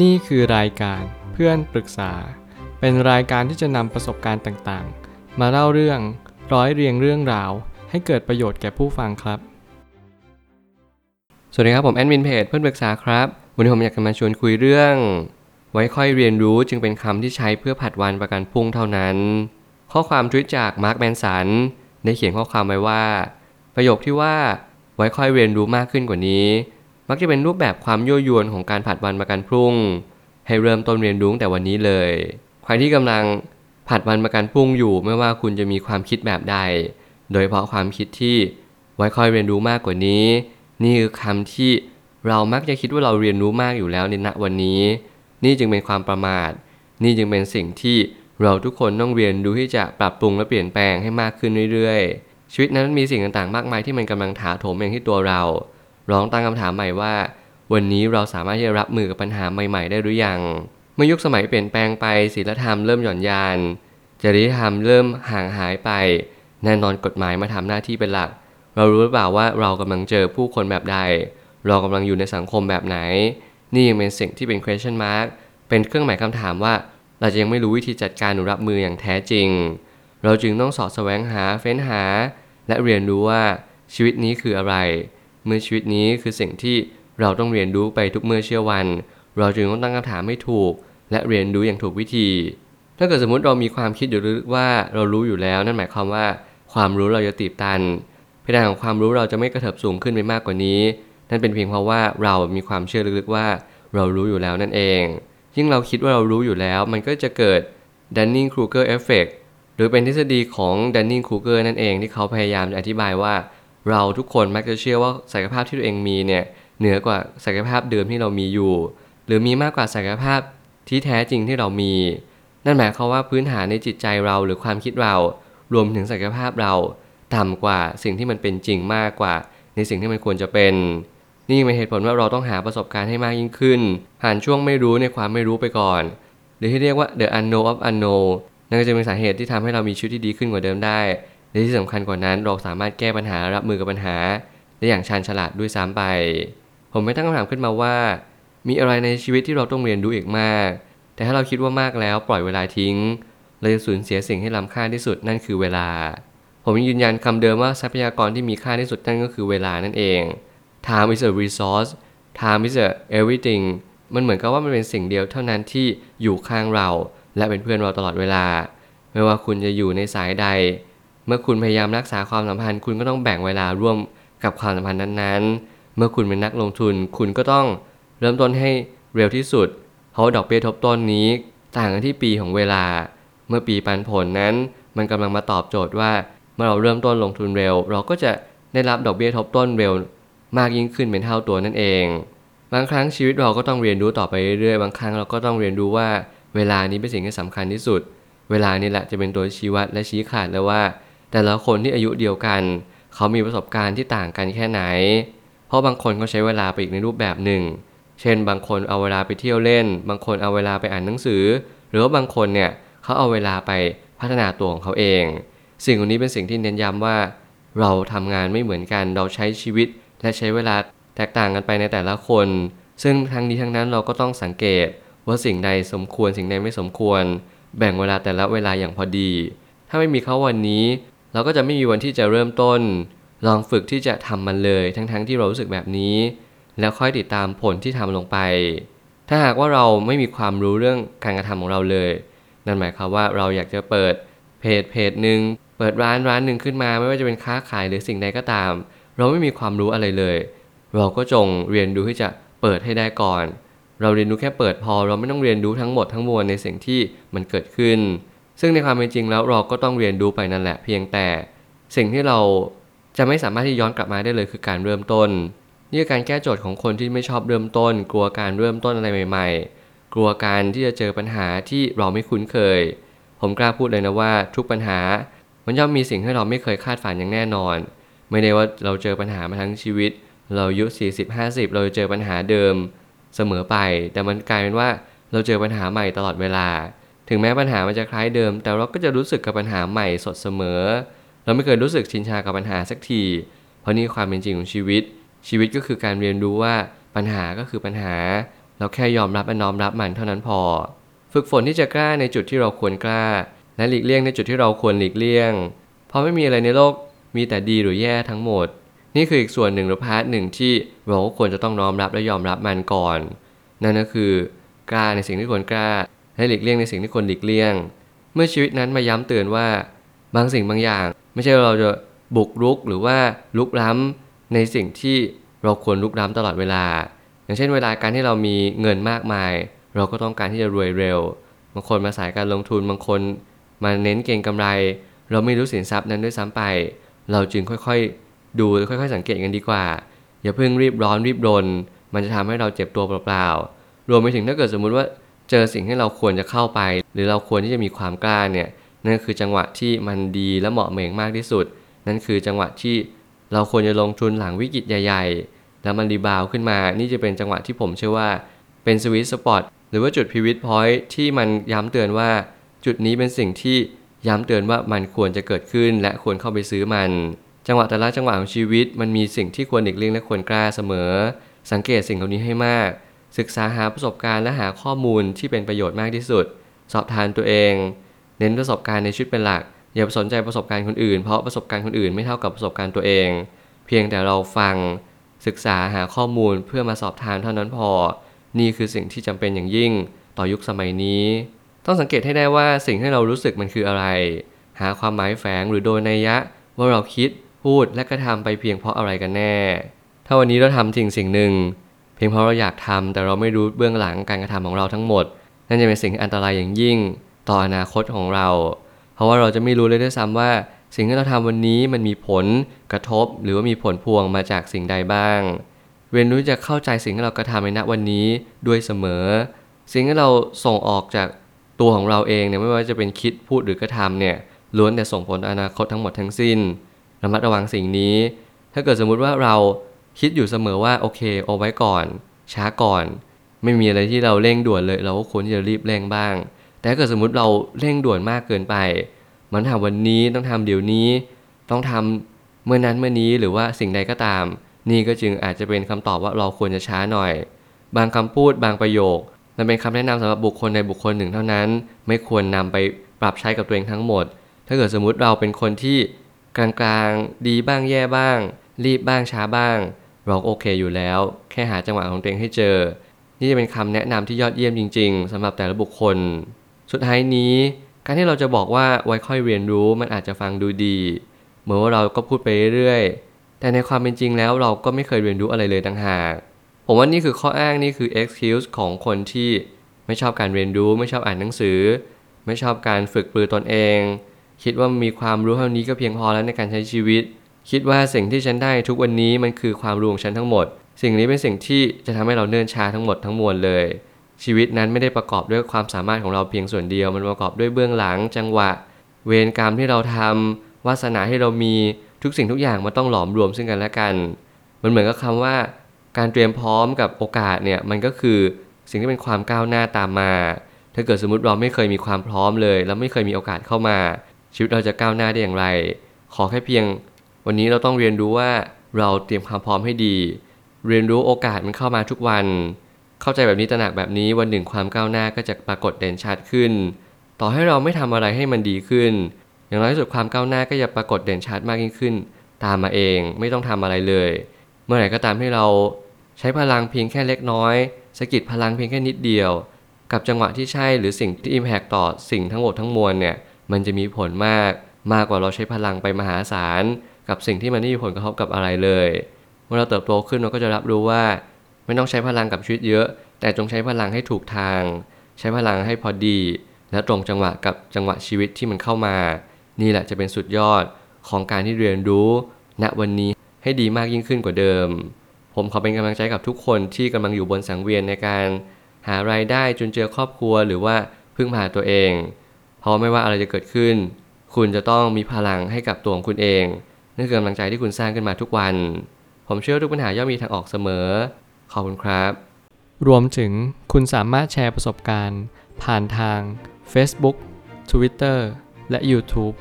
นี่คือรายการเพื่อนปรึกษา เป็นรายการที่จะนำประสบการณ์ต่างๆ มาเล่าเรื่องร้อยเรียงเรื่องราว ให้เกิดประโยชน์แก่ผู้ฟังครับ สวัสดีครับผมแอดมินเพจเพื่อนปรึกษาครับ วันนี้ผมอยากจะมาชวนคุยเรื่อง ไว้ค่อยเรียนรู้จึงเป็นคำที่ใช้เพื่อผัดวันประกันพรุ่งเท่านั้น ข้อความทวิตจากมาร์คแมนสันได้เขียนข้อความไว้ว่า ประโยคที่ว่าไว้ค่อยเรียนรู้มากขึ้นกว่านี้ มักจะเป็นรูปแบบความยั่วยวนของการผัดวันประกันพรุ่ง ให้เริ่มต้นเรียนรู้แต่วันนี้เลย ใครที่กำลังผัดวันประกันพรุ่งอยู่ไม่ว่าคุณจะมีความคิดแบบใด โดยเฉพาะความคิดที่ไว้คอยเรียนรู้มากกว่านี้ นี่คือคำที่เรามักจะคิดว่าเราเรียนรู้มากอยู่แล้วในณวันนี้ นี่จึงเป็นความประมาท นี่จึงเป็นสิ่งที่เราทุกคนต้องเรียนรู้ที่จะปรับปรุงและเปลี่ยนแปลงให้มากขึ้นเรื่อยๆ ชีวิตนั้นมีสิ่งต่างๆ มากมายที่มันกำลังถาโถมเองที่ตัวเรา ลองตั้งคำถามใหม่ว่า วันนี้เราสามารถที่จะรับมือกับปัญหาใหม่ ๆ ได้หรือยัง เมื่อยุคสมัยเปลี่ยนแปลงไปศีลธรรมเริ่มหย่อนยานจริยธรรมเริ่มห่างหายไป แน่นอนกฎหมายมาทำหน้าที่เป็นหลัก เรารู้หรือเปล่าว่าเรากำลังเจอผู้คนแบบใด เรากำลังอยู่ในสังคมแบบไหน นี่ยังเป็นสิ่งที่เป็น question mark เป็นเครื่องหมายคำถามว่า เราจะยังไม่รู้วิธีจัดการหรือรับมืออย่างแท้จริง เราจึงต้องสอดแสวงหาเฟ้นหา และเรียนรู้ว่าชีวิตนี้คืออะไร เมื่อชีวิตนี้คือสิ่งที่เราต้องเรียนรู้ไปทุกเมื่อเชื่อวัน เราจึงต้องตั้งคำถามให้ถูก และเรียนรู้อย่างถูกวิธี ถ้าเกิดสมมติเรามีความคิดอยู่ลึกว่าเรารู้อยู่แล้ว นั่นหมายความว่าความรู้เราจะตีบตันเพดานของความรู้เราจะไม่กระเถิบสูงขึ้นไปมากกว่านี้ นั่นเป็นเพียงเพราะว่าเรามีความเชื่อลึกๆว่า เรารู้อยู่แล้วนั่นเอง ยิ่งเราคิดว่าเรารู้อยู่แล้ว มันก็จะเกิด Dunning-Kruger Effect หรือเป็นทฤษฎีของ Dunning-Kruger นั่นเองที่เขาพยายามจะอธิบายว่า เราทุกคนมักจะเชื่อว่าศักยภาพที่ตัวเองมีเนี่ยเหนือกว่าศักยภาพเดิมที่เรามีอยู่ หรือมีมากกว่าศักยภาพที่แท้จริงที่เรามี นั่นหมายความว่าพื้นฐานในจิตใจเราหรือความคิดเรา รวมถึงศักยภาพเราต่ำกว่าสิ่งที่มันเป็นจริงมากกว่า ในสิ่งที่มันควรจะเป็น นี่เป็นเหตุผลว่าเราต้องหาประสบการณ์ให้มากยิ่งขึ้น ผ่านช่วงไม่รู้ในความไม่รู้ไปก่อน หรือที่เรียกว่า the unknown of unknown นั่นก็จะเป็นสาเหตุที่ทำให้เรามีชีวิตที่ดีขึ้นกว่าเดิมได้ และที่สำคัญกว่านั้นเราสามารถแก้ปัญหารับมือกับปัญหา ได้อย่างชาญฉลาดด้วยซ้ำไป ผมไม่ตั้งคำถามขึ้นมาว่า มีอะไรในชีวิตที่เราต้องเรียนรู้อีกมาก แต่ถ้าเราคิดว่ามากแล้วปล่อยเวลาทิ้งเราจะสูญเสียสิ่งที่ล้ำค่าที่สุดนั่นคือเวลา ผมยืนยันคำเดิมว่าทรัพยากรที่มีค่าที่สุดนั่นก็คือเวลานั่นเอง time is a resource time is a everything มันเหมือนกับว่ามันเป็นสิ่งเดียวเท่านั้นที่อยู่ข้างเรา และเป็นเพื่อนเราตลอดเวลา ไม่ว่าคุณจะอยู่ในสายใด เมื่อคุณพยายามรักษาความสัมพันธ์ คุณก็ต้องแบ่งเวลาร่วมกับความสัมพันธ์นั้นๆ เมื่อคุณเป็นนักลงทุน คุณก็ต้องเริ่มต้นให้เร็วที่สุด เพราะดอกเบี้ยทบต้นนี้ ต่างกันที่ปีของเวลา เมื่อปีปันผลนั้น มันกำลังมาตอบโจทย์ว่า เมื่อเราเริ่มต้นลงทุนเร็ว เราก็จะได้รับดอกเบี้ยทบต้นเร็ว มากยิ่งขึ้นเป็นเท่าตัวนั่นเอง บางครั้งชีวิตเราก็ต้องเรียนรู้ต่อไปเรื่อยๆ บางครั้งเราก็ต้องเรียนรู้ว่า เวลานี้เป็นสิ่งที่สำคัญที่สุด เวลานี่แหละจะเป็นตัวชี้วัดและชี้ขาดแล้วว่า แต่ละคนที่อายุเดียวกัน เขามีประสบการณ์ที่ต่างกันแค่ไหน เพราะบางคนก็ใช้เวลาไปอีกในรูปแบบหนึ่ง เช่น บางคนเอาเวลาไปเที่ยวเล่น บางคนเอาเวลาไปอ่านหนังสือ หรือว่าบางคนเนี่ยเขาเอาเวลาไปพัฒนาตัวของเขาเอง สิ่งนี้เป็นสิ่งที่เน้นย้ำว่า เราทำงานไม่เหมือนกันเราใช้ชีวิต และใช้เวลาแตกต่างกันไปในแต่ละคน ซึ่งทั้งนี้ทั้งนั้นเราก็ต้องสังเกตว่าสิ่งใดสมควรสิ่งใดไม่สมควร แบ่งเวลาแต่ละเวลาอย่างพอดี ถ้าไม่มีเขาวันนี้ เราก็จะไม่มีวันที่จะเริ่มต้น ลองฝึกที่จะทำมันเลย ทั้งๆทที่เรารู้สึกแบบนี้ แล้วค่อยติดตามผลที่ทำลงไป ถ้าหากว่าเราไม่มีความรู้เรื่องการกระทำของเราเลย นั่นหมายความว่าเราอยากจะเปิดเพจเพจหนึ่งเปิดร้านร้านหนึ่งขึ้นมา ไม่ว่าจะเป็นค้าขายหรือสิ่งใดก็ตาม เราไม่มีความรู้อะไรเลย เราก็จงเรียนรู้ที่จะเปิดให้ได้ก่อน เราเรียนรู้แค่เปิดพอ เราไม่ต้องเรียนรู้ทั้งหมดทั้งมวลในสิ่งที่มันเกิดขึ้น ซึ่งในความเป็นจริงแล้วเราก็ต้องเรียนรู้ไปนั่นแหละเพียงแต่ สิ่งที่เราจะไม่สามารถที่ย้อนกลับมาได้เลยคือการเริ่มต้นนี่คือการแก้โจทย์ของคนที่ไม่ชอบเริ่มต้น กลัวการเริ่มต้นอะไรใหม่ ๆ กลัวการที่จะเจอปัญหาที่เราไม่คุ้นเคย ผมกล้าพูดเลยนะว่าทุกปัญหา มันย่อมมีสิ่งที่เราไม่เคยคาดฝันอย่างแน่นอน ไม่ได้ว่าเราเจอปัญหามาทั้งชีวิต เราอายุ 40 50 เราเจอปัญหาเดิม เสมอไป แต่มันกลายเป็นว่าเราเจอปัญหาใหม่ตลอดเวลา ถึงแม้ปัญหามันจะคล้ายเดิม แต่เราก็จะรู้สึกกับปัญหาใหม่สดเสมอ เราไม่เคยรู้สึกชินชากับปัญหาสักที เพราะนี่ความเป็นจริงของชีวิต ชีวิตก็คือการเรียนรู้ว่าปัญหาก็คือปัญหา เราแค่ยอมรับและน้อมรับมันเท่านั้นพอ ฝึกฝนที่จะกล้าในจุดที่เราควรกล้า และหลีกเลี่ยงในจุดที่เราควรหลีกเลี่ยง เพราะไม่มีอะไรในโลกมีแต่ดีหรือแย่ทั้งหมด นี่คืออีกส่วนหนึ่งหรือพาร์ทหนึ่งที่เราก็ควรจะต้องน้อมรับและยอมรับมันก่อน นั่นก็คือกล้าในสิ่งที่ควรกล้า และหลีกเลี่ยงในสิ่งที่ควรหลีกเลี่ยง เมื่อชีวิตนั้นมาย้ำเตือนว่าบางสิ่งบางอย่าง ไม่ใช่เราจะบุกรุกหรือว่าลุกล้ำในสิ่งที่เราควรลุกล้ำตลอดเวลา อย่างเช่นเวลาการที่เรามีเงินมากมาย เราก็ต้องการที่จะรวยเร็ว บางคนมาสายการลงทุนบางคน มาเน้นเก็งกำไร เราไม่รู้สินทรัพย์นั้นด้วยซ้ำไป เราจึงค่อยๆ ดูค่อยๆ สังเกตกันดีกว่า อย่าเพิ่งรีบร้อนรีบรน มันจะทำให้เราเจ็บตัวเปล่าๆรวมไปถึงถ้าเกิดสมมุติว่า เจอสิ่งที่เราควรจะเข้าไป หรือเราควรที่จะมีความกล้าเนี่ยนั่นคือจังหวะที่มันดีและเหมาะเหม่งมากที่สุด นั่นคือจังหวะที่เราควรจะลงทุนหลังวิกฤตใหญ่ ๆ แล้วมันรีบาวขึ้นมา นี่จะเป็นจังหวะที่ผมเชื่อว่าเป็นสวิตสปอตหรือว่าจุดพิวิตพอยท์ที่มันย้ำเตือนว่า จุดนี้เป็นสิ่งที่ย้ำเตือนว่ามันควรจะเกิดขึ้นและควรเข้าไปซื้อมัน จังหวะแต่ละจังหวะของชีวิต มันมีสิ่งที่ควรหลีกเลี่ยงและควรกล้าเสมอ สังเกตสิ่งเหล่านี้ให้มาก ศึกษาหาประสบการณ์และหาข้อมูลที่เป็นประโยชน์มากที่สุด สอบทานตัวเอง เน้นประสบการณ์ในชีวิตเป็นหลัก อย่าไปสนใจประสบการณ์คนอื่น เพราะประสบการณ์คนอื่นไม่เท่ากับประสบการณ์ตัวเอง เพียงแต่เราฟัง ศึกษาหาข้อมูลเพื่อมาสอบทานเท่านั้นพอ นี่คือสิ่งที่จำเป็นอย่างยิ่งต่อยุคสมัยนี้ ต้องสังเกตให้ได้ว่าสิ่งที่เรารู้สึกมันคืออะไร หาความหมายแฝงหรือโดยนัยยะ ว่าเราคิดพูดและกระทำไปเพียงเพราะอะไรกันแน่ ถ้าวันนี้เราทำสิ่งสิ่งหนึ่ง พียงเพราะเราอยากทำแต่เราไม่รู้เบื้องหลังการกระทำของเราทั้งหมด นั่นจะเป็นสิ่งที่อันตรายอย่างยิ่งต่ออนาคตของเรา เพราะว่าเราจะไม่รู้เลยด้วยซ้ำว่า สิ่งที่เราทำวันนี้มันมีผลกระทบ หรือว่ามีผลพวงมาจากสิ่งใดบ้างเรียนรู้จะเข้าใจสิ่งที่เรากระทำในณวันนี้ด้วยเสมอ สิ่งที่เราส่งออกจากตัวของเราเองเนี่ยไม่ว่าจะเป็นคิดพูดหรือกระทำเนี่ยล้วนแต่ส่งผลออนาคตทั้งหมดทั้งสิ้นระมัดระวังสิ่งนี้ ถ้าเกิดสมมุติว่าเรา คิดอยู่เสมอว่าโอเคเอาไว้ก่อน ช้าก่อน ไม่มีอะไรที่เราเร่งด่วนเลย เราก็ควรที่จะรีบเร่งบ้าง แต่ถ้าเกิดสมมติเราเร่งด่วนมากเกินไป มันทำวันนี้ต้องทำเดี๋ยวนี้ ต้องทำเมื่อนั้นเมื่อนี้หรือว่าสิ่งใดก็ตาม นี่ก็จึงอาจจะเป็นคำตอบว่าเราควรจะช้าหน่อย บางคำพูดบางประโยค มันเป็นคำแนะนำสำหรับบุคคลในบุคคลหนึ่งเท่านั้น ไม่ควรนำไปปรับใช้กับตัวเองทั้งหมด ถ้าเกิดสมมุติเราเป็นคนที่กลางๆ ดีบ้างแย่บ้าง รีบบ้างช้าบ้าง เราโอเคอยู่แล้ว แค่หาจังหวะของตัวเองให้เจอ นี่จะเป็นคำแนะนำที่ยอดเยี่ยมจริง ๆสำหรับแต่ละบุคคล สุดท้ายนี้ การที่เราจะบอกว่าไว้ค่อยเรียนรู้มันอาจจะฟังดูดี เหมือนว่าเราก็พูดไปเรื่อยๆ แต่ในความเป็นจริงแล้วเราก็ไม่เคยเรียนรู้อะไรเลยต่างหาก ผมว่านี่คือข้ออ้างนี่คือ excuse ของคนที่ไม่ชอบการเรียนรู้ ไม่ชอบอ่านหนังสือ ไม่ชอบการฝึกปรือตนเอง คิดว่ามีความรู้เท่านี้ก็เพียงพอแล้วในการใช้ชีวิต คิดว่าสิ่งที่ฉันได้ทุกวันนี้มันคือความรู้ของฉันทั้งหมด สิ่งนี้เป็นสิ่งที่จะทำให้เราเนิ่นช้าทั้งหมดทั้งมวลเลย ชีวิตนั้นไม่ได้ประกอบด้วยความสามารถของเราเพียงส่วนเดียว มันประกอบด้วยเบื้องหลัง จังหวะ เวรกรรมที่เราทำวาสนาที่เรามีทุกสิ่งทุกอย่างมันต้องหลอมรวมซึ่งกันและกัน มันเหมือนกับคำว่า การเตรียมพร้อมกับโอกาสเนี่ยมันก็คือสิ่งที่เป็นความก้าวหน้าตามมา ถ้าเกิดสมมติเราไม่เคยมีความพร้อมเลย แล้วไม่เคยมีโอกาสเข้ามา ชีวิตเราจะก้าวหน้าได้อย่างไร ขอแค่เพียง วันนี้เราต้องเรียนรู้ว่าเราเตรียมความพร้อมให้ดี เรียนรู้โอกาสมันเข้ามาทุกวัน เข้าใจแบบนี้ตระหนักแบบนี้วันหนึ่งความก้าวหน้าก็จะปรากฏเด่นชัดขึ้น ต่อให้เราไม่ทำอะไรให้มันดีขึ้น อย่างน้อยที่สุดความก้าวหน้าก็จะปรากฏเด่นชัดมากยิ่งขึ้น ตามมาเองไม่ต้องทำอะไรเลย เมื่อไหร่ก็ตามที่เราใช้พลังเพียงแค่เล็กน้อยสกิดพลังเพียงแค่นิดเดียว กับจังหวะที่ใช่หรือสิ่งที่ Impact ต่อสิ่งทั้งหมดทั้งมวลเนี่ยมันจะมีผลมากมากกว่าเราใช้พลังไปมหาศาล กับสิ่งที่มันไม่มีผลกระทบกับอะไรเลย เมื่อเราเติบโตขึ้นเราก็จะรับรู้ว่า ไม่ต้องใช้พลังกับชีวิตเยอะ แต่จงใช้พลังให้ถูกทาง ใช้พลังให้พอดี และตรงจังหวะกับจังหวะชีวิตที่มันเข้ามา นี่แหละจะเป็นสุดยอดของการที่เรียนรู้ ณวันนี้ให้ดีมากยิ่งขึ้นกว่าเดิม ผมขอเป็นกำลังใจกับทุกคนที่กำลังอยู่บนสังเวียนในการ หารายได้จนเจอครอบครัวหรือว่าพึ่งพาตัวเอง เพราะไม่ว่าอะไรจะเกิดขึ้น คุณจะต้องมีพลังให้กับตัวของคุณเอง นั่นคือกำลังใจที่คุณสร้างขึ้นมาทุกวัน ผมเชื่อทุกปัญหาย่อมมีทางออกเสมอ ขอบคุณครับ รวมถึงคุณสามารถแชร์ประสบการณ์ ผ่านทาง Facebook Twitter และ YouTube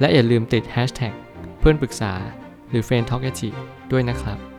และอย่าลืมติด Hashtag เพื่อนปรึกษาหรือ f r ร e n d t a l k ด้วยนะครับ